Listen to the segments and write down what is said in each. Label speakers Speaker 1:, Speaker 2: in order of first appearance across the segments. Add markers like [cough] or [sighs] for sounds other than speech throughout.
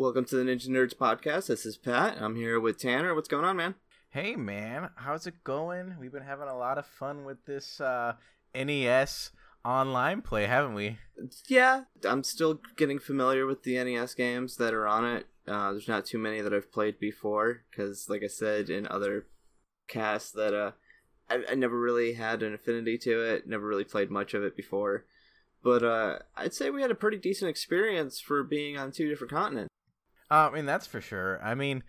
Speaker 1: Welcome to the Ninja Nerds podcast. This is Pat. I'm here with Tanner. What's going on, man?
Speaker 2: Hey man, how's it going? We've been having a lot of fun with this uh, NES online play, haven't we?
Speaker 1: Yeah, I'm still getting familiar with the NES games that are on it. Uh, there's not too many that I've played before because, like I said in other casts, that uh, I, I never really had an affinity to it. Never really played much of it before. But uh, I'd say we had a pretty decent experience for being on two different continents.
Speaker 2: Uh, I mean, that's for sure. I mean,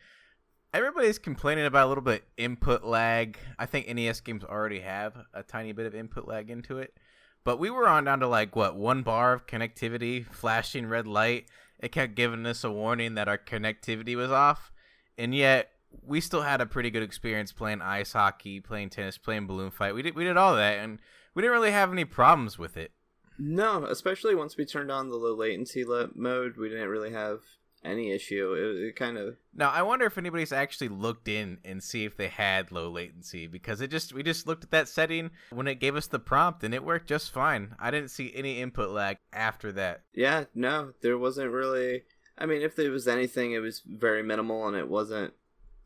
Speaker 2: everybody's complaining about a little bit input lag. I think NES games already have a tiny bit of input lag into it. But we were on down to like what one bar of connectivity, flashing red light. It kept giving us a warning that our connectivity was off, and yet we still had a pretty good experience playing ice hockey, playing tennis, playing balloon fight. We did we did all that, and we didn't really have any problems with it.
Speaker 1: No, especially once we turned on the low latency mode, we didn't really have any issue. It, it kind of
Speaker 2: now. I wonder if anybody's actually looked in and see if they had low latency because it just we just looked at that setting when it gave us the prompt and it worked just fine. I didn't see any input lag after that.
Speaker 1: Yeah, no, there wasn't really. I mean, if there was anything, it was very minimal and it wasn't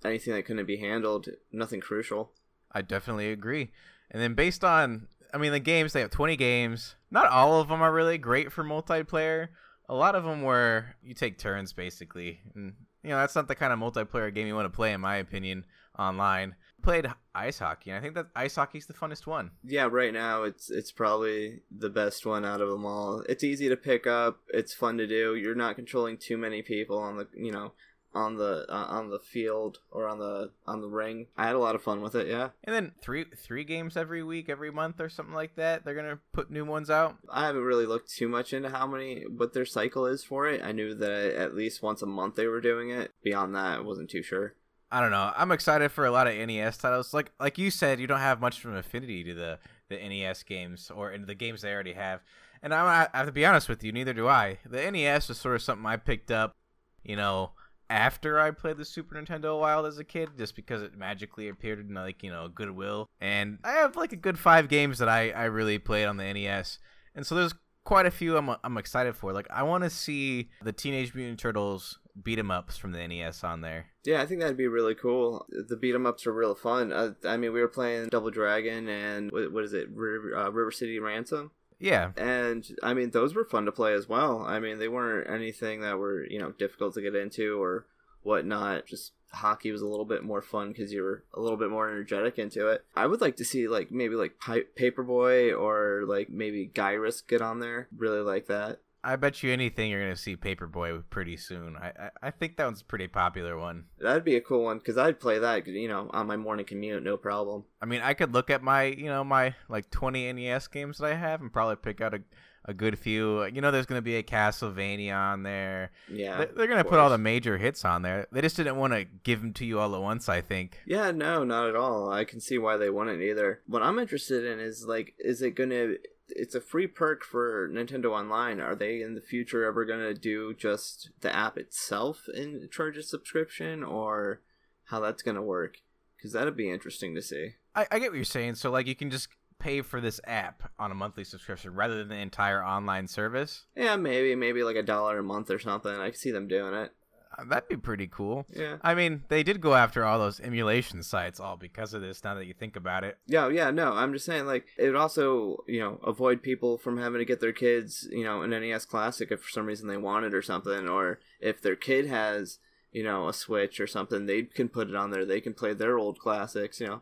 Speaker 1: anything that couldn't be handled. Nothing crucial.
Speaker 2: I definitely agree. And then based on, I mean, the games they have 20 games. Not all of them are really great for multiplayer a lot of them where you take turns basically, and you know that's not the kind of multiplayer game you want to play, in my opinion, online. Played ice hockey, and I think that ice hockey's the funnest one.
Speaker 1: Yeah, right now it's it's probably the best one out of them all. It's easy to pick up. It's fun to do. You're not controlling too many people on the you know on the uh, on the field or on the on the ring. I had a lot of fun with it. Yeah.
Speaker 2: And then three three games every week, every month, or something like that. They're gonna put new ones out.
Speaker 1: I haven't really looked too much into how many what their cycle is for it. I knew that at least once a month they were doing it. Beyond that, I wasn't too sure.
Speaker 2: I don't know. I'm excited for a lot of NES titles. Like like you said, you don't have much of an affinity to the the NES games or in the games they already have. And I have to be honest with you, neither do I. The NES was sort of something I picked up, you know, after I played the Super Nintendo Wild as a kid, just because it magically appeared in like you know Goodwill, and I have like a good five games that I I really played on the NES, and so there's quite a few I'm I'm excited for. Like I want to see the Teenage Mutant Turtles beat 'em ups from the NES on there.
Speaker 1: Yeah, I think that'd be really cool. The beat 'em ups are real fun. Uh, I mean, we were playing Double Dragon and what, what is it, River, uh, River City Ransom.
Speaker 2: Yeah.
Speaker 1: And I mean, those were fun to play as well. I mean, they weren't anything that were, you know, difficult to get into or whatnot. Just hockey was a little bit more fun because you were a little bit more energetic into it. I would like to see like maybe like Paperboy or like maybe Gyruss get on there. Really like that.
Speaker 2: I bet you anything you're gonna see Paperboy pretty soon. I, I, I think that one's a pretty popular one.
Speaker 1: That'd be a cool one because I'd play that you know on my morning commute, no problem.
Speaker 2: I mean, I could look at my you know my like 20 NES games that I have and probably pick out a a good few. You know, there's gonna be a Castlevania on there.
Speaker 1: Yeah,
Speaker 2: they're, they're gonna put all the major hits on there. They just didn't want to give them to you all at once. I think.
Speaker 1: Yeah, no, not at all. I can see why they wouldn't either. What I'm interested in is like, is it gonna it's a free perk for Nintendo Online. Are they in the future ever going to do just the app itself and charge a subscription, or how that's going to work? Because that'd be interesting to see.
Speaker 2: I, I get what you're saying. So, like, you can just pay for this app on a monthly subscription rather than the entire online service.
Speaker 1: Yeah, maybe, maybe like a dollar a month or something. I can see them doing it.
Speaker 2: Uh, that'd be pretty cool.
Speaker 1: Yeah.
Speaker 2: I mean, they did go after all those emulation sites all because of this. Now that you think about it.
Speaker 1: Yeah, yeah. No, I'm just saying, like, it would also, you know, avoid people from having to get their kids, you know, an NES Classic if for some reason they want it or something, or if their kid has, you know, a Switch or something, they can put it on there. They can play their old classics. You know,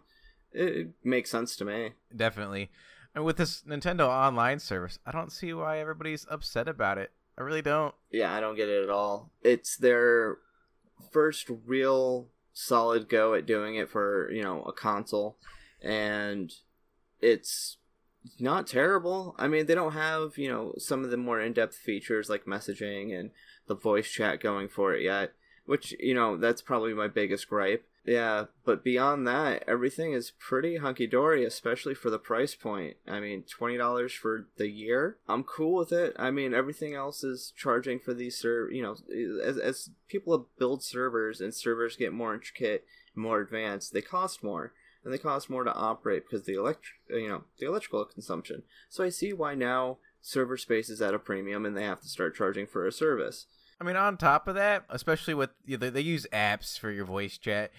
Speaker 1: it, it makes sense to me.
Speaker 2: Definitely. And with this Nintendo Online service, I don't see why everybody's upset about it. I really don't.
Speaker 1: Yeah, I don't get it at all. It's their first real solid go at doing it for, you know, a console and it's not terrible. I mean, they don't have, you know, some of the more in-depth features like messaging and the voice chat going for it yet, which, you know, that's probably my biggest gripe. Yeah, but beyond that, everything is pretty hunky dory, especially for the price point. I mean, twenty dollars for the year. I'm cool with it. I mean, everything else is charging for these server. You know, as as people build servers and servers get more intricate, more advanced, they cost more, and they cost more to operate because the electric, you know, the electrical consumption. So I see why now server space is at a premium and they have to start charging for a service.
Speaker 2: I mean, on top of that, especially with you know, they use apps for your voice chat.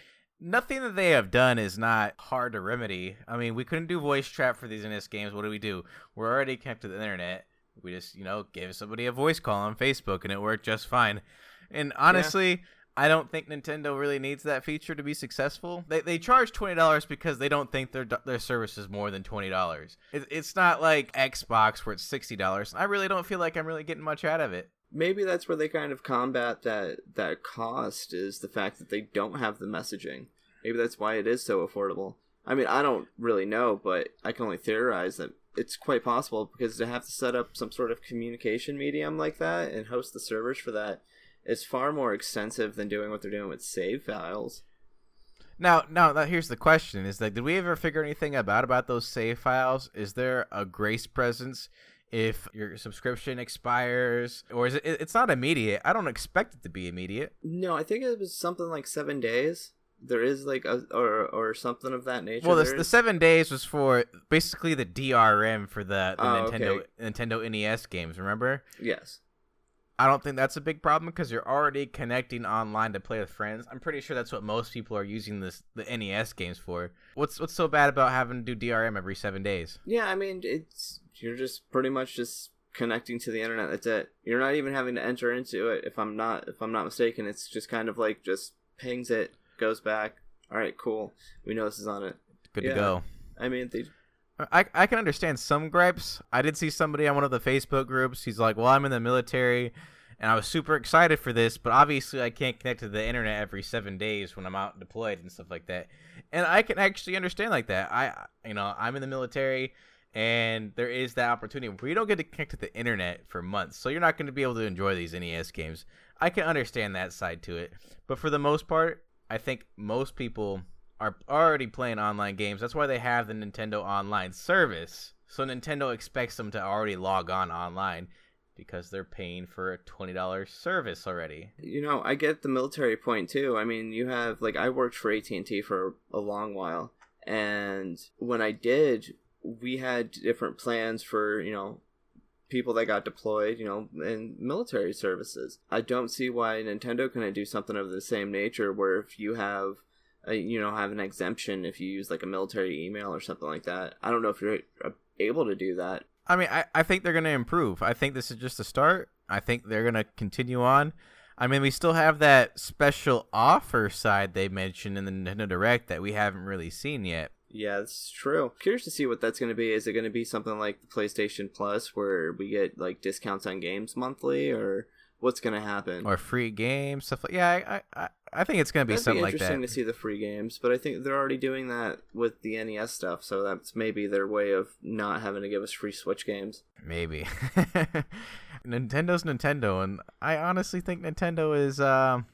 Speaker 2: Nothing that they have done is not hard to remedy. I mean, we couldn't do voice chat for these NES games. What do we do? We're already connected to the internet. We just, you know, gave somebody a voice call on Facebook and it worked just fine. And honestly, yeah. I don't think Nintendo really needs that feature to be successful. They, they charge twenty dollars because they don't think their their service is more than twenty dollars. It, it's not like Xbox where it's sixty dollars. I really don't feel like I'm really getting much out of it
Speaker 1: maybe that's where they kind of combat that that cost is the fact that they don't have the messaging. Maybe that's why it is so affordable. I mean, I don't really know, but I can only theorize that it's quite possible because to have to set up some sort of communication medium like that and host the servers for that is far more extensive than doing what they're doing with save files.
Speaker 2: Now, now, now here's the question: Is that did we ever figure anything about about those save files? Is there a grace presence if your subscription expires or is it it's not immediate i don't expect it to be immediate
Speaker 1: no i think it was something like seven days there is like a or or something of that nature
Speaker 2: well the, the seven days was for basically the drm for the, the
Speaker 1: oh,
Speaker 2: nintendo
Speaker 1: okay.
Speaker 2: nintendo nes games remember
Speaker 1: yes
Speaker 2: I don't think that's a big problem because you're already connecting online to play with friends. I'm pretty sure that's what most people are using this the NES games for. What's what's so bad about having to do DRM every seven days?
Speaker 1: Yeah, I mean it's you're just pretty much just connecting to the internet. That's it. You're not even having to enter into it. If I'm not if I'm not mistaken, it's just kind of like just pings it, goes back. All right, cool. We know this is on it.
Speaker 2: Good yeah. to go.
Speaker 1: I mean, they
Speaker 2: I, I can understand some gripes. I did see somebody on one of the Facebook groups. He's like, "Well, I'm in the military, and I was super excited for this, but obviously I can't connect to the internet every seven days when I'm out deployed and stuff like that." And I can actually understand like that. I, you know, I'm in the military, and there is that opportunity where you don't get to connect to the internet for months, so you're not going to be able to enjoy these NES games. I can understand that side to it, but for the most part, I think most people are already playing online games. That's why they have the Nintendo Online service. So Nintendo expects them to already log on online because they're paying for a $20 service already.
Speaker 1: You know, I get the military point too. I mean, you have like I worked for AT&T for a long while and when I did, we had different plans for, you know, people that got deployed, you know, in military services. I don't see why Nintendo couldn't do something of the same nature where if you have a, you know have an exemption if you use like a military email or something like that. I don't know if you're able to do that.
Speaker 2: I mean, I, I think they're going to improve. I think this is just a start. I think they're going to continue on. I mean, we still have that special offer side they mentioned in the Nintendo Direct that we haven't really seen yet.
Speaker 1: Yeah, that's true. Curious to see what that's going to be. Is it going to be something like the PlayStation Plus where we get like discounts on games monthly or what's going to happen?
Speaker 2: Or free games, stuff like Yeah, I I, I think it's going to be something like That'd something be like that.
Speaker 1: Interesting to see the free games, but I think they're already doing that with the NES stuff, so that's maybe their way of not having to give us free Switch games.
Speaker 2: Maybe. [laughs] Nintendo's Nintendo, and I honestly think Nintendo is. Um,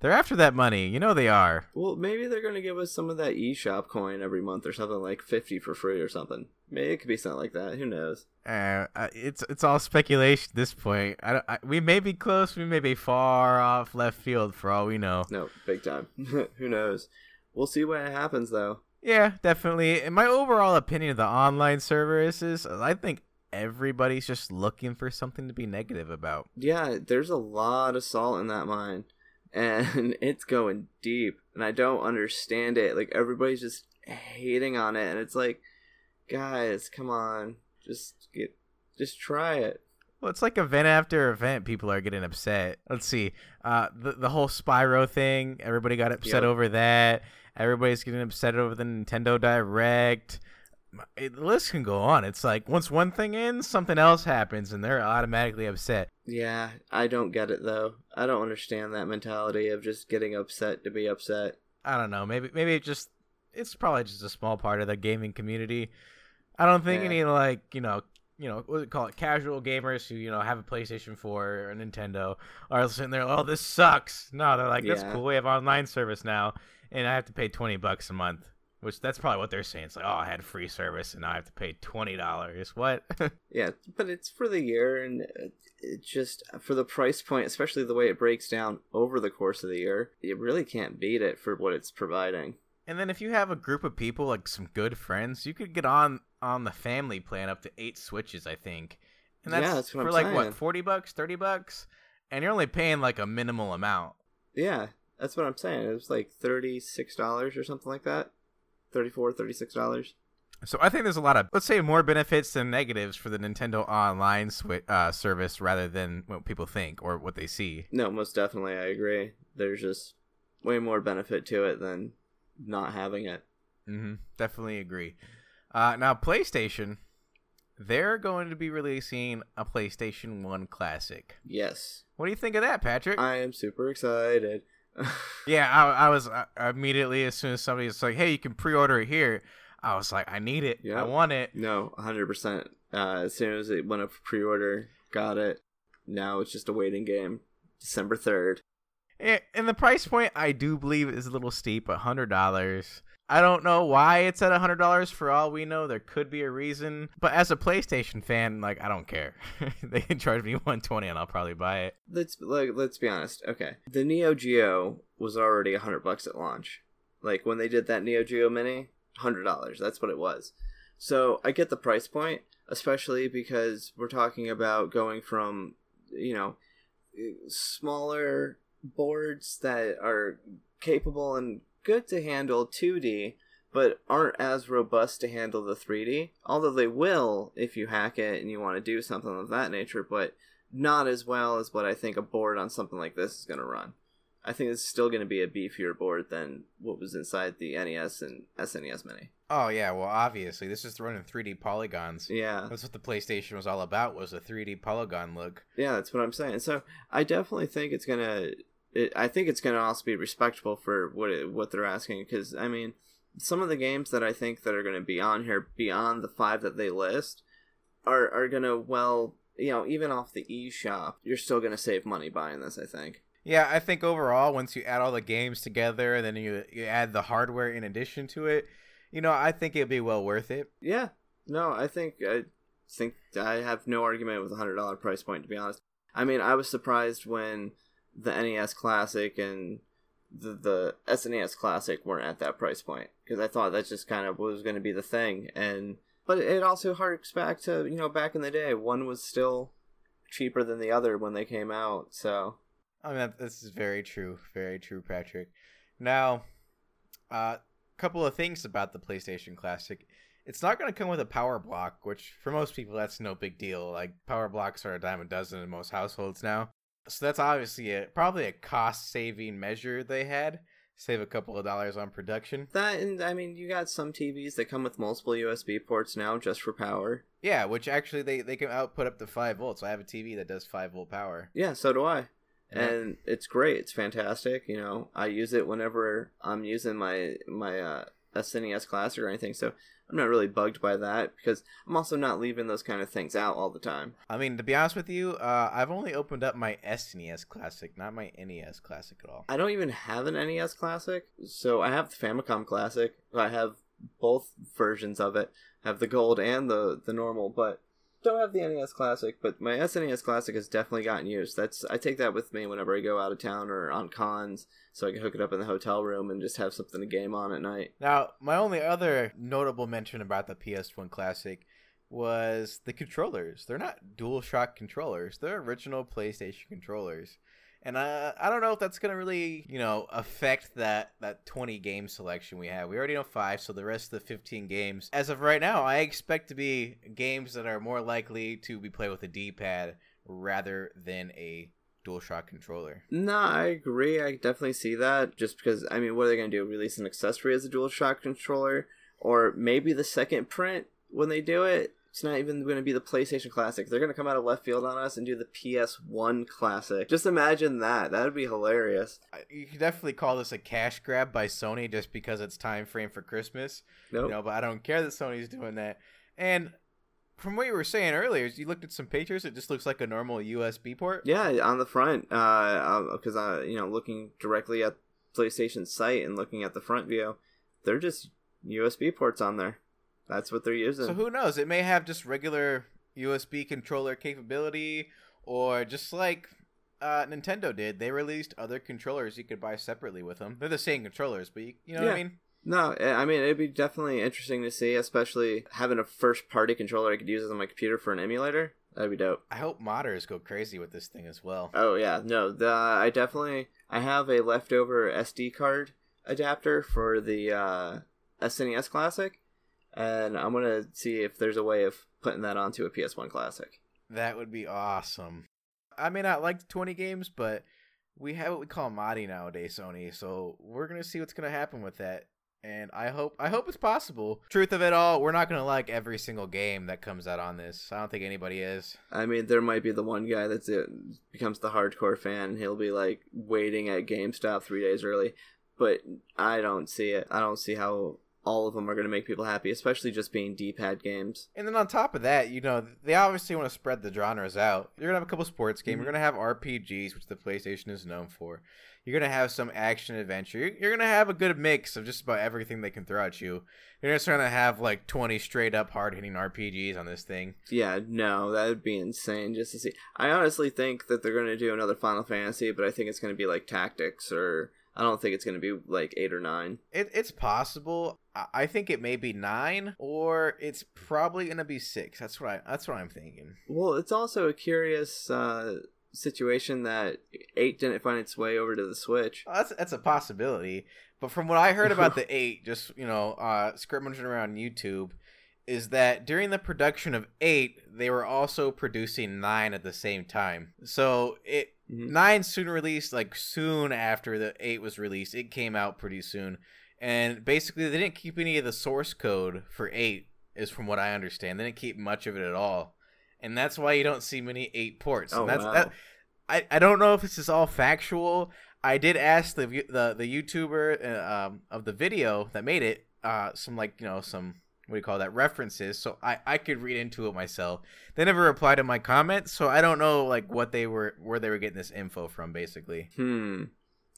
Speaker 2: they're after that money. You know they are.
Speaker 1: Well, maybe they're going to give us some of that eShop coin every month or something like 50 for free or something. Maybe it could be something like that. Who knows?
Speaker 2: Uh, it's it's all speculation at this point. I, don't, I, we may be close. We may be far off left field for all we know.
Speaker 1: No, big time. [laughs] Who knows? We'll see what happens though.
Speaker 2: Yeah, definitely. In my overall opinion of the online services, I think everybody's just looking for something to be negative about.
Speaker 1: Yeah, there's a lot of salt in that mine and [laughs] it's going deep and i don't understand it. Like everybody's just hating on it and it's like guys come on just get just try it.
Speaker 2: Well it's like event after event people are getting upset. Let's see uh the, the whole spyro thing everybody got upset yep. over that. Everybody's getting upset over the nintendo direct it, the list can go on. It's like once one thing ends, something else happens, and they're automatically upset.
Speaker 1: Yeah, I don't get it though. I don't understand that mentality of just getting upset to be upset.
Speaker 2: I don't know. Maybe maybe it just it's probably just a small part of the gaming community. I don't think yeah. any like you know you know what do call it casual gamers who you know have a PlayStation 4 or a Nintendo are sitting there. Oh, this sucks. No, they're like that's yeah. cool. We have online service now, and I have to pay twenty bucks a month. Which that's probably what they're saying. It's like, oh, I had free service and now I have to pay twenty dollars. What? [laughs]
Speaker 1: yeah, but it's for the year, and it just for the price point, especially the way it breaks down over the course of the year, you really can't beat it for what it's providing.
Speaker 2: And then if you have a group of people, like some good friends, you could get on on the family plan up to eight switches, I think. And that's, yeah, that's for like saying. what forty bucks, thirty bucks, and you're only paying like a minimal amount.
Speaker 1: Yeah, that's what I'm saying. It was like $36 or something like that. 34 $36.
Speaker 2: So I think there's a lot of let's say more benefits than negatives for the Nintendo Online swi- uh, service rather than what people think or what they see.
Speaker 1: No, most definitely, I agree. There's just way more benefit to it than not having it.
Speaker 2: Mm-hmm. Definitely agree. Uh, now PlayStation, they're going to be releasing a PlayStation One Classic.
Speaker 1: Yes,
Speaker 2: What do you think of that, Patrick?
Speaker 1: I am super excited.
Speaker 2: Yeah, I, I was uh, immediately as soon as somebody was like, "Hey, you can pre-order it here," I was like, "I need it.
Speaker 1: Yeah.
Speaker 2: I want it."
Speaker 1: no, 100%. Uh, as soon as it went up for pre-order, got it. Now it's just a waiting game. December 3rd.
Speaker 2: Eh, And the price point, I do believe, is a little steep, A hundred dollars. I don't know why it's at hundred dollars. For all we know, there could be a reason. But as a PlayStation fan, like I don't care. [laughs] they can charge me one twenty, and I'll probably buy it.
Speaker 1: Let's like let's be honest. Okay, the Neo Geo was already 100 bucks at launch. Like when they did that Neo Geo Mini, hundred dollars. That's what it was. So I get the price point, especially because we're talking about going from you know smaller boards that are capable and good to handle 2D, but aren't as robust to handle the 3D. Although they will if you hack it and you want to do something of that nature, but not as well as what I think a board on something like this is going to run. I think it's still going to be a beefier board than what was inside the NES and SNES Mini.
Speaker 2: Oh yeah, well obviously this is running 3D polygons.
Speaker 1: Yeah,
Speaker 2: That's what the PlayStation was all about was a 3D polygon look.
Speaker 1: yeah, that's what I'm saying. So I definitely think it's gonna. It, I think it's gonna also be respectable for what it, what they're asking because I mean, some of the games that I think that are gonna be on here beyond the five that they list are are gonna well, you know, even off the eShop, you're still gonna save money buying this. I think.
Speaker 2: Yeah, I think overall, once you add all the games together and then you you add the hardware in addition to it, you know, I think it'd be well worth it.
Speaker 1: Yeah. No, I think I think I have no argument with a hundred dollar price point. To be honest, I mean, I was surprised when the NES Classic and the the SNES Classic weren't at that price point because I thought that just kind of was going to be the thing. And but it also harks back to you know back in the day, one was still cheaper than the other when they came out. So
Speaker 2: I mean, this is very true, very true, Patrick. Now, a uh, couple of things about the PlayStation Classic. It's not going to come with a power block, which for most people that's no big deal. Like power blocks are a dime a dozen in most households now. So that's obviously a probably a cost saving measure they had. Save a couple of dollars on production.
Speaker 1: that and I mean, you got some TVs that come with multiple USB ports now just for power.
Speaker 2: Yeah, which actually they, they can output up to five volts. I have a TV that does five volt power.
Speaker 1: Yeah, so do I.
Speaker 2: Yeah.
Speaker 1: and it's great. It's fantastic. You know, I use it whenever I'm using my my uh, SNES Classic or anything. So I'm not really bugged by that because I'm also not leaving those kind of things out all the time.
Speaker 2: I mean, to be honest with you, uh, I've only opened up my SNES Classic, not my NES Classic at all.
Speaker 1: I don't even have an NES Classic, so I have the Famicom Classic. I have both versions of it. I have the gold and the the normal, but don't have the NES Classic. But my SNES Classic has definitely gotten used. That's I take that with me whenever I go out of town or on cons, so I can hook it up in the hotel room and just have something to game on at night.
Speaker 2: Now, my only other notable mention about the PS1 Classic was the controllers. They're not DualShock controllers. They're original PlayStation controllers. And uh, I don't know if that's gonna really, you know, affect that that 20 game selection we have. We already know five, so the rest of the 15 games, as of right now, I expect to be games that are more likely to be played with a D-pad rather than a DualShock controller.
Speaker 1: No, I agree. I definitely see that. Just because, I mean, what are they to do? Release an accessory as a DualShock controller? Or maybe the second print when they do it? It's not even going to be the PlayStation Classic. They're going to come out of left field on us and do the PS1 Classic. Just imagine that. That would be hilarious.
Speaker 2: You could definitely call this a cash grab by Sony just because it's time frame for Christmas.
Speaker 1: Nope.
Speaker 2: You know, but I don't care that Sony's doing that. And from what you were saying earlier, you looked at some pictures. It just looks like a normal USB port.
Speaker 1: Yeah, on the front, because uh, uh, you know, looking directly at PlayStation site and looking at the front view, they're just USB ports on there. That's what they're using.
Speaker 2: So who knows? It may have just regular USB controller capability, or just like uh, Nintendo did, they released other controllers you could buy separately with them. They're the same controllers, but you, you know what I mean.
Speaker 1: No, I mean it'd be definitely interesting to see, especially having a first-party controller I could use on my computer for an emulator. That'd be dope.
Speaker 2: I hope modders go crazy with this thing as well.
Speaker 1: Oh yeah, no, the I definitely I have a leftover SD card adapter for the uh, SNES Classic, and I'm gonna see if there's a way of putting that onto a PS1 Classic.
Speaker 2: That would be awesome. I may not like the 20 games, but we have what we call modding nowadays, Sony. So we're gonna see what's gonna happen with that. And I hope I hope it's possible. Truth of it all, we're not gonna like every single game that comes out on this. I don't think anybody is.
Speaker 1: I mean, there might be the one guy that's it becomes the hardcore fan. And he'll be like waiting at GameStop three days early, but I don't see it. I don't see how all of them are going to make people happy, especially just being D-pad games.
Speaker 2: And then on top of that, you know, they obviously want to spread the genres out. You're gonna have a couple sports games.
Speaker 1: Mhm.
Speaker 2: You're gonna have RPGs, which the PlayStation is known for. You're gonna have some action adventure. You're, you're gonna have a good mix of just about everything they can throw at you. You're just gonna have like 20 straight up hard hitting RPGs on this thing.
Speaker 1: Yeah, no, that would be insane just to see. I honestly think that they're going to do another Final Fantasy, but I think it's going to be like Tactics, or I don't think it's going to be like eight or nine.
Speaker 2: It, it's possible. I- think it may be nine, or it's probably gonna be six. That's what I. That's what I'm thinking.
Speaker 1: Well, it's also a curious uh, situation that eight didn't find its way over to the Switch.
Speaker 2: Well, that's that's a possibility. But from what I heard about the [laughs] eight, just you know, uh, scrimmaging around YouTube, is that during the production of eight, they were also producing nine at the same time. So it
Speaker 1: Mhm.
Speaker 2: nine soon released, like soon after the eight was released, it came out pretty soon. And basically, they didn't keep any of the source code for eight, is from what I understand. They didn't keep much of it at all, and that's why you don't see many eight ports.
Speaker 1: Oh,
Speaker 2: and that's
Speaker 1: wow.
Speaker 2: that. I, I don't know if this is all factual. I did ask the the the YouTuber uh, um, of the video that made it uh, some like you know some what do you call that references, so I I could read into it myself. They never replied to my comments, so I don't know like what they were where they were getting this info from. Basically,
Speaker 1: Hmm.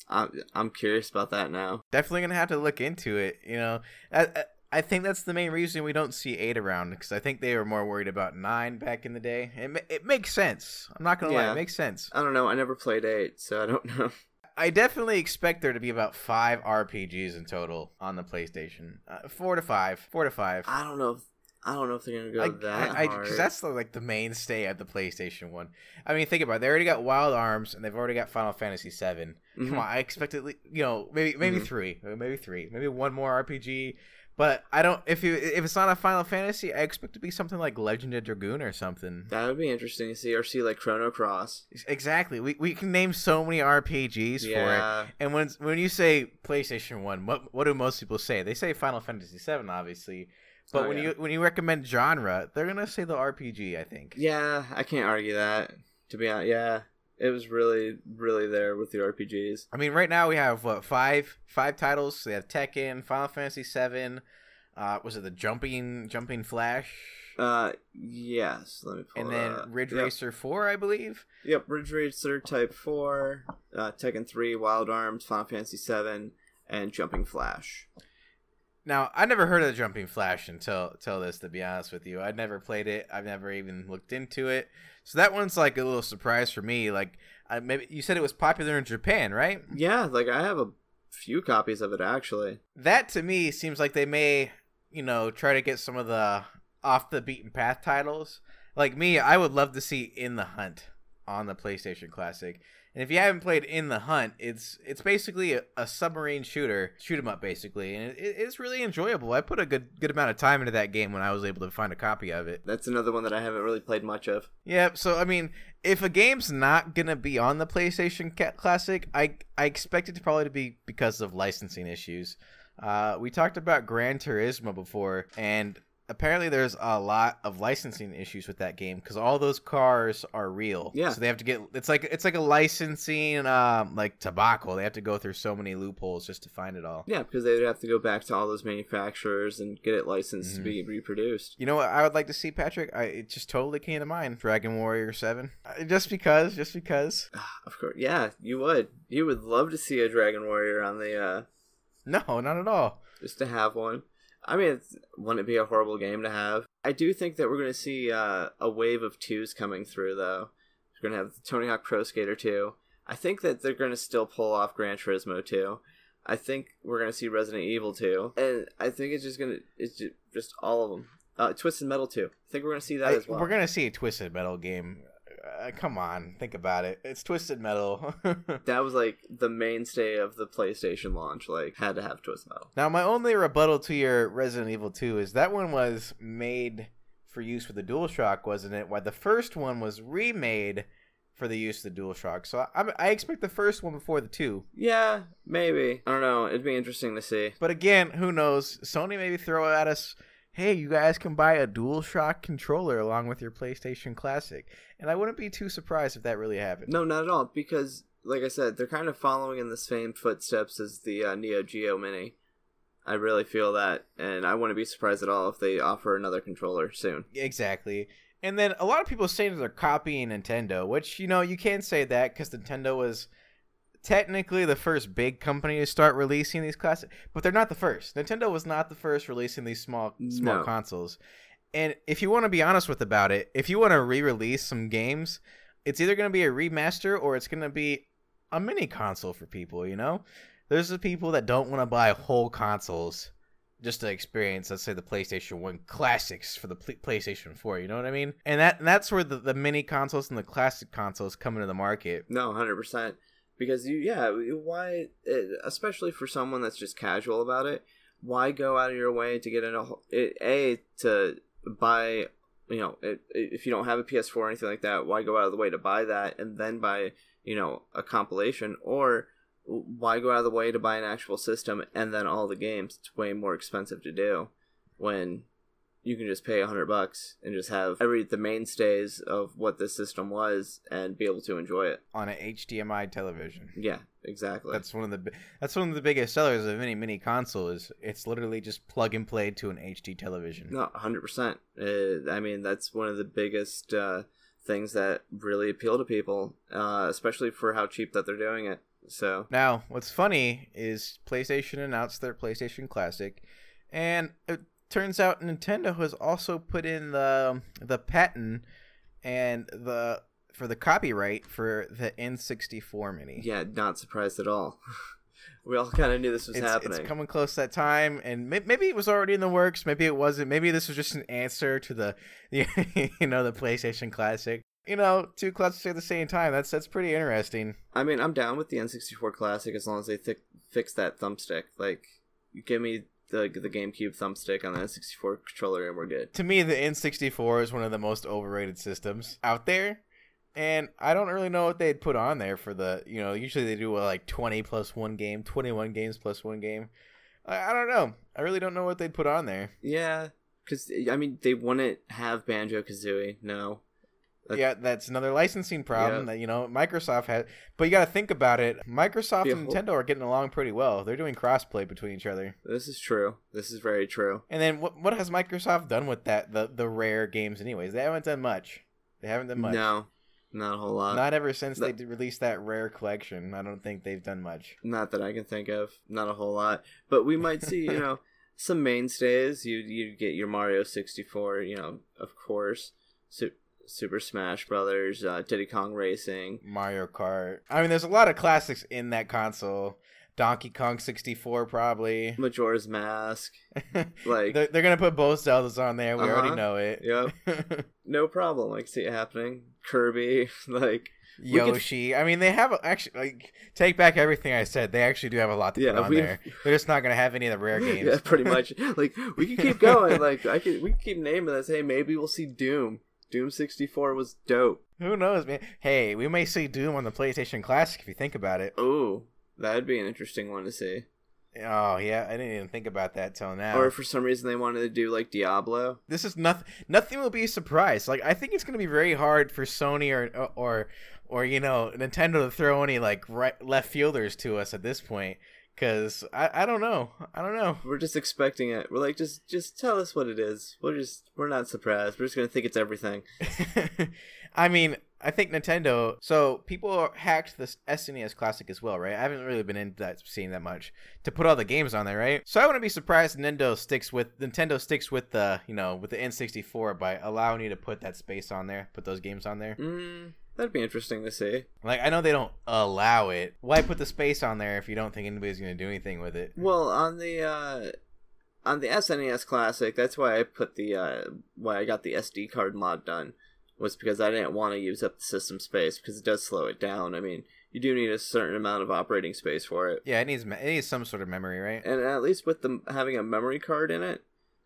Speaker 1: I'm I'm curious about that now.
Speaker 2: definitely gonna have to look into it. You know, I, I- I think that's the main reason we don't see eight around because I think they were more worried about nine back in the day. It it makes sense. I'm not gonna lie, it makes sense.
Speaker 1: I don't know. I never played eight, so I don't [laughs] know.
Speaker 2: I definitely expect there to be about five RPGs in total on the PlayStation. Uh, four to five. Four to five.
Speaker 1: I don't know. If, I don't know if they're gonna go
Speaker 2: I,
Speaker 1: that
Speaker 2: I,
Speaker 1: hard.
Speaker 2: 'cause that's the, like the mainstay of the PlayStation One. I mean, think about it. They already got Wild Arms, and they've already got Final Fantasy Seven.
Speaker 1: Mhm.
Speaker 2: Come on, I expect at least, you know maybe maybe
Speaker 1: Mhm.
Speaker 2: three, maybe three, maybe one more RPG. But I don't. If you if it's not a Final Fantasy, I expect it to be something like Legend of Dragoon or something.
Speaker 1: That would be interesting to see, or see like Chrono Cross.
Speaker 2: Exactly. We we can name so many RPGs for it. And when when you say PlayStation One, what what do most people say? They say Final Fantasy Seven, obviously. But
Speaker 1: Oh,
Speaker 2: when
Speaker 1: yeah.
Speaker 2: you when you recommend genre, they're gonna say the RPG. I think.
Speaker 1: Yeah, I can't argue that. To be honest, yeah, it was really, really there with the RPGs.
Speaker 2: I mean, right now we have what five five titles. They have Tekken, Final Fantasy Seven. Uh, was it the Jumping Jumping Flash?
Speaker 1: Uh, yes. Let me pull
Speaker 2: and then
Speaker 1: up.
Speaker 2: Ridge
Speaker 1: Yep.
Speaker 2: Racer Four, I believe.
Speaker 1: Yep, Ridge Racer Type Four, uh, Tekken Three, Wild Arms, Final Fantasy Seven, and Jumping Flash.
Speaker 2: Now, I never heard of Jumping Flash until until this. To be honest with you, I'd never played it. I've never even looked into it. So that one's like a little surprise for me. Like, I, maybe you said it was popular in Japan, right?
Speaker 1: Yeah, like I have a few copies of it actually.
Speaker 2: That to me seems like they may, you know, try to get some of the off the beaten path titles. Like me, I would love to see In the Hunt on the PlayStation Classic. And if you haven't played In the Hunt, it's it's basically a, a submarine shooter, shoot 'em up basically, and it, it's really enjoyable. I put a good good amount of time into that game when I was able to find a copy of it.
Speaker 1: That's another one that I haven't really played much of.
Speaker 2: Yeah, so I mean, if a game's not gonna be on the PlayStation Ca- Classic, I I expect it to probably to be because of licensing issues. Uh, we talked about Gran Turismo before, and apparently there's a lot of licensing issues with that game because all those cars are real.
Speaker 1: Yeah.
Speaker 2: So they have to get it's like it's like a licensing um like tobacco. They have to go through so many loopholes just to find it all.
Speaker 1: Yeah, because they would have to go back to all those manufacturers and get it licensed
Speaker 2: Mhm.
Speaker 1: to be reproduced.
Speaker 2: You know what I would like to see, Patrick? I it just totally came to mind. Dragon Warrior Seven. Uh, Just because, just because. [sighs]
Speaker 1: Of course, yeah, you would. You would love to see a Dragon Warrior on the uh
Speaker 2: No, not at all.
Speaker 1: just to have one. I mean, it's, wouldn't it be a horrible game to have? I do think that we're going to see uh, a wave of twos coming through, though. We're going to have Tony Hawk Pro Skater 2. I think that they're going to still pull off Gran Turismo 2. I think we're going to see Resident Evil 2. And I think it's just going to, it's ju- just all of them. Uh, Twisted Metal 2. I think we're gonna see that
Speaker 2: I-
Speaker 1: as well.
Speaker 2: We're gonna see a Twisted Metal game. Uh, come on, think about it. It's Twisted Metal. [laughs]
Speaker 1: That was like the mainstay of the PlayStation launch. Like, had to have Twisted Metal.
Speaker 2: now, my only rebuttal to your Resident Evil 2 is that one was made for use with the DualShock, wasn't it? While the first one was remade for the use of the DualShock. So I, I expect the first one before the two.
Speaker 1: Yeah, maybe. I don't know. It'd be interesting to see.
Speaker 2: But again, who knows? Sony maybe throw at us, hey, you guys can buy a DualShock controller along with your PlayStation Classic. And I wouldn't be too surprised if that really happened.
Speaker 1: No, not at all. Because, like I said, they're kind of following in the same footsteps as the uh, Neo Geo Mini. I really feel that, and I wouldn't be surprised at all if they offer another controller soon.
Speaker 2: Exactly. And then a lot of people say that they're copying Nintendo, which, you know, you can't say that because Nintendo was technically the first big company to start releasing these classic, but they're not the first. Nintendo was not the first releasing these small small
Speaker 1: No.
Speaker 2: consoles. And if you want to be honest with about it, if you want to re-release some games, it's either going to be a remaster or it's going to be a mini console for people, you know? There's the people that don't want to buy whole consoles just to experience, let's say, the PlayStation 1 classics for the Pl- PlayStation 4, you know what I mean? And that and that's where the, the mini consoles and the classic consoles come into the market.
Speaker 1: No, hundred percent. Because you, yeah, why? Eh, especially for someone that's just casual about it, why go out of your way to get in a whole- eh, a to buy? You know, eh, if you don't have a PS4 or anything like that, why go out of the way to buy that and then buy you know a compilation or why go out of the way to buy an actual system and then all the games? It's way more expensive to do when you can just pay a hundred bucks and just have every the mainstays of what this system was and be able to enjoy it.
Speaker 2: on an HDMI television.
Speaker 1: Yeah, exactly.
Speaker 2: That's one of the that's one of the biggest sellers of any mini console is it's literally just plug and play to an HD television.
Speaker 1: no, hundred percent. Uh, I mean, that's one of the biggest uh, things that really appeal to people, uh, especially for how cheap that they're doing it. So
Speaker 2: Now, what's funny is PlayStation announced their PlayStation Classic, and it turns out Nintendo has also put in the the patent and the for the copyright for the N64 Mini.
Speaker 1: yeah, not surprised at all. [laughs] we all kind of knew this was
Speaker 2: it's,
Speaker 1: happening.
Speaker 2: it's coming close that time, and may- maybe it was already in the works. Maybe it wasn't. Maybe this was just an answer to the, [laughs] you know, the PlayStation Classic. You know, two classics at the same time. That's that's pretty interesting.
Speaker 1: I mean, I'm down with the N64 Classic as long as they thi- fix that thumbstick. Like, give me the the GameCube thumbstick on the N64 controller, and we're good.
Speaker 2: To me, the N64 is one of the most overrated systems out there. And I don't really know what they'd put on there for the, you know, usually they do uh, like 20 plus one game, 21 games plus one game. I, I don't know. I really don't know what they'd put on there.
Speaker 1: Yeah, because I mean, they wouldn't have Banjo Kazooie. No,
Speaker 2: Yeah, that's another licensing problem
Speaker 1: Yeah.
Speaker 2: that, you know, Microsoft had. But you got to think about it. Microsoft
Speaker 1: Yeah,
Speaker 2: and Nintendo are getting along pretty well. They're doing crossplay between each other.
Speaker 1: this is true. This is very true.
Speaker 2: And then what what has Microsoft done with that the the rare games anyways? They haven't done much. They haven't done much.
Speaker 1: No, not a whole lot. Not,
Speaker 2: ever since
Speaker 1: that-
Speaker 2: they released that rare collection. I don't think they've done much.
Speaker 1: Not that I can think of. Not a whole lot. But we might see, you [laughs] know, some mainstays. You you get your Mario 64. You know, of course. Su- Super Smash Brothers, uh, Diddy Kong Racing.
Speaker 2: Mario Kart. I mean, there's a lot of classics in that console. Donkey Kong 64 probably. [laughs]
Speaker 1: Majora's Mask. Like,
Speaker 2: they're, they're gonna put both Zeldas on there. We
Speaker 1: Uh-huh.
Speaker 2: already know it.
Speaker 1: yep, [laughs] no problem. I can see it happening. Kirby, [laughs] like, could-
Speaker 2: Yoshi. I mean, they have actually like take back everything I said. They actually do have a lot to
Speaker 1: Yeah,
Speaker 2: put on
Speaker 1: we-
Speaker 2: there. They're just not gonna have any of the rare games.
Speaker 1: yeah, pretty much. Like, we can keep going. Like, I could, we can keep naming this. Hey, maybe we'll see Doom. Doom 64 was dope.
Speaker 2: Who knows, man? Hey, we may see Doom on the PlayStation Classic if you think about it.
Speaker 1: Ooh, that'd be an interesting one to see.
Speaker 2: Oh yeah, I didn't even think about that till now.
Speaker 1: Or if for some reason they wanted to do like Diablo.
Speaker 2: this is nothing. Nothing will be a surprise. Like I think it's gonna be very hard for Sony or or or you know Nintendo to throw any like right left fielders to us at this point. Cause I, I don't know I don't know.
Speaker 1: We're just expecting it. We're like, just just tell us what it is. We're just we're not surprised. We're just gonna think it's everything. [laughs]
Speaker 2: I mean, I think Nintendo. So people hacked this SNES Classic as well, right? I haven't really been into that seeing that much to put all the games on there, right? So I wouldn't be surprised Nintendo sticks with Nintendo sticks with the you know with the N64 by allowing you to put that space on there, put those games on there.
Speaker 1: Mm, that'd be interesting to see.
Speaker 2: Like I know they don't allow it. Why put the space on there if you don't think anybody's gonna do anything with it?
Speaker 1: Well, on the uh on the SNES Classic, that's why I put the uh, why I got the SD card mod done was because I didn't want to use up the system space because it does slow it down. I mean, you do need a certain amount of operating space for it.
Speaker 2: Yeah, it needs it needs some sort of memory, right?
Speaker 1: And at least with them having a memory card in it,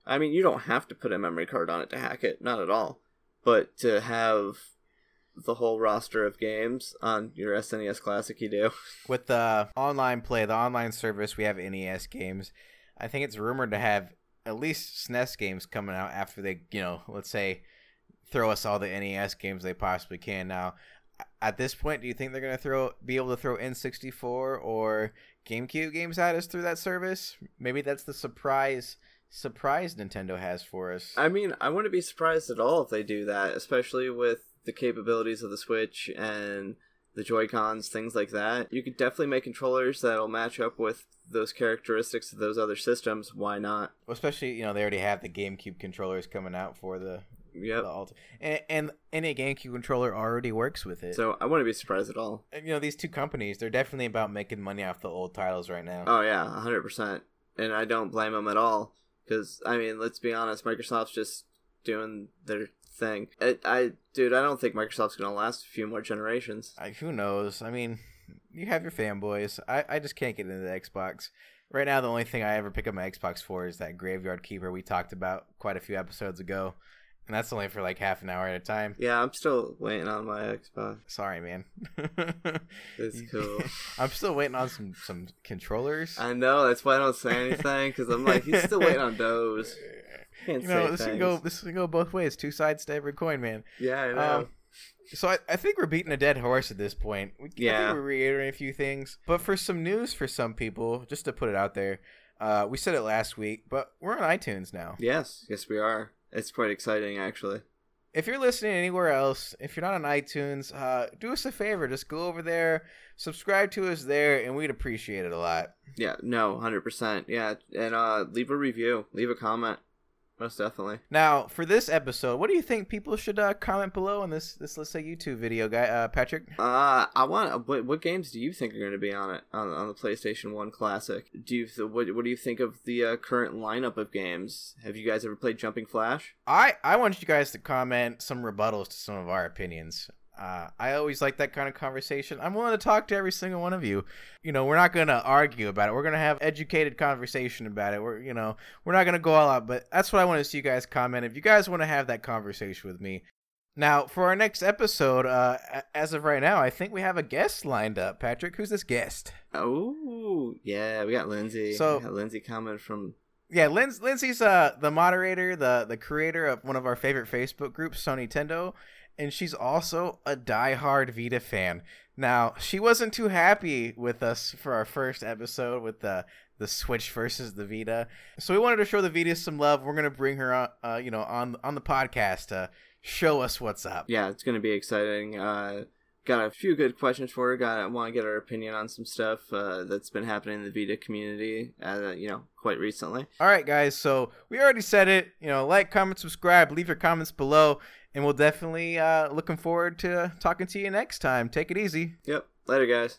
Speaker 1: I mean, you don't have to put a memory card on it to hack it, not at all. But to have the whole roster of games on your SNES Classic, you do. [laughs]
Speaker 2: With the online play, the online service, we have NES games. I think it's rumored to have at least SNES games coming out after they, you know, let's say throw us all the NES games they possibly can. Now, at this point, do you think they're gonna throw be able to throw N64 or GameCube games at us through that service? Maybe that's the surprise surprise Nintendo has for us.
Speaker 1: I mean, I wouldn't be surprised at all if they do that, especially with the capabilities of the Switch and the Joy Cons, things like that. You could definitely make controllers that'll match up with those characteristics of those other systems. Why not?
Speaker 2: Especially, you know, they already have the GameCube controllers coming out for the
Speaker 1: Yep.
Speaker 2: the alt- and, and any GameCube controller already works with it.
Speaker 1: So I wouldn't be surprised at all.
Speaker 2: And, you know, these two companies, they're definitely about making money off the old titles right now.
Speaker 1: Oh yeah, hundred percent. And I don't blame them at all because I mean, let's be honest, Microsoft's just doing their thing. I, I dude, I don't think Microsoft's gonna last a few more generations.
Speaker 2: I, who knows? I mean, you have your fanboys. I, I just can't get into the Xbox. Right now, the only thing I ever pick up my Xbox for is that Graveyard Keeper we talked about quite a few episodes ago. And that's only for like half an hour at a time.
Speaker 1: Yeah, I'm still waiting on my Xbox.
Speaker 2: Sorry, man. [laughs]
Speaker 1: It's [laughs] cool.
Speaker 2: I'm still waiting on some some controllers.
Speaker 1: I know that's why I don't say anything because I'm like he's still waiting on those. [laughs] Can't
Speaker 2: You know, this can go this can go both ways. Two sides to every coin, man.
Speaker 1: Yeah, I know.
Speaker 2: Um, so I, I think we're beating a dead horse at this point. We, I
Speaker 1: Yeah.
Speaker 2: think we're reiterating a few things. But for some news for some people, just to put it out there, uh, we said it last week, but we're on iTunes now.
Speaker 1: yes, yes, we are. It's quite exciting, actually.
Speaker 2: If you're listening anywhere else, if you're not on iTunes, uh, do us a favor. Just go over there, subscribe to us there, and we'd appreciate it a lot.
Speaker 1: Yeah, no, hundred percent. Yeah, and uh, leave a review, leave a comment, most definitely.
Speaker 2: Now, for this episode, what do you think people should uh, comment below on this, this let's say, YouTube video, guy, uh, Patrick?
Speaker 1: Uh, I want. What, what games do you think are going to be on it on, on the PlayStation One Classic? Do you th- what What do you think of the uh, current lineup of games? Have you guys ever played Jumping Flash?
Speaker 2: I I want you guys to comment some rebuttals to some of our opinions. Uh, I always like that kind of conversation. I'm willing to talk to every single one of you. You know, we're not gonna argue about it. We're gonna have educated conversation about it. We're you know we're not gonna go all out. But that's what I want to see you guys comment. If you guys want to have that conversation with me. Now, for our next episode, uh, as of right now, I think we have a guest lined up. Patrick, who's this guest?
Speaker 1: Oh, yeah, we got Lindsay.
Speaker 2: So-
Speaker 1: we got Lindsay coming from.
Speaker 2: Yeah, Linds- Lindsay's uh the moderator, the the creator of one of our favorite Facebook groups, Sony Tendo, and she's also a diehard Vita fan. Now, she wasn't too happy with us for our first episode with the the Switch versus the Vita, so we wanted to show the Vita some love. We're gonna bring her on, uh, you know, on on the podcast to show us what's up.
Speaker 1: Yeah, it's going to be exciting. Uh, got a few good questions for her. Got want to get her opinion on some stuff uh, that's been happening in the Vita community. Uh, you know, quite recently.
Speaker 2: All right, guys. So we already said it. You know, like, comment, subscribe, leave your comments below, and we'll definitely uh, looking forward to talking to you next time. Take it easy.
Speaker 1: Yep. Later, guys.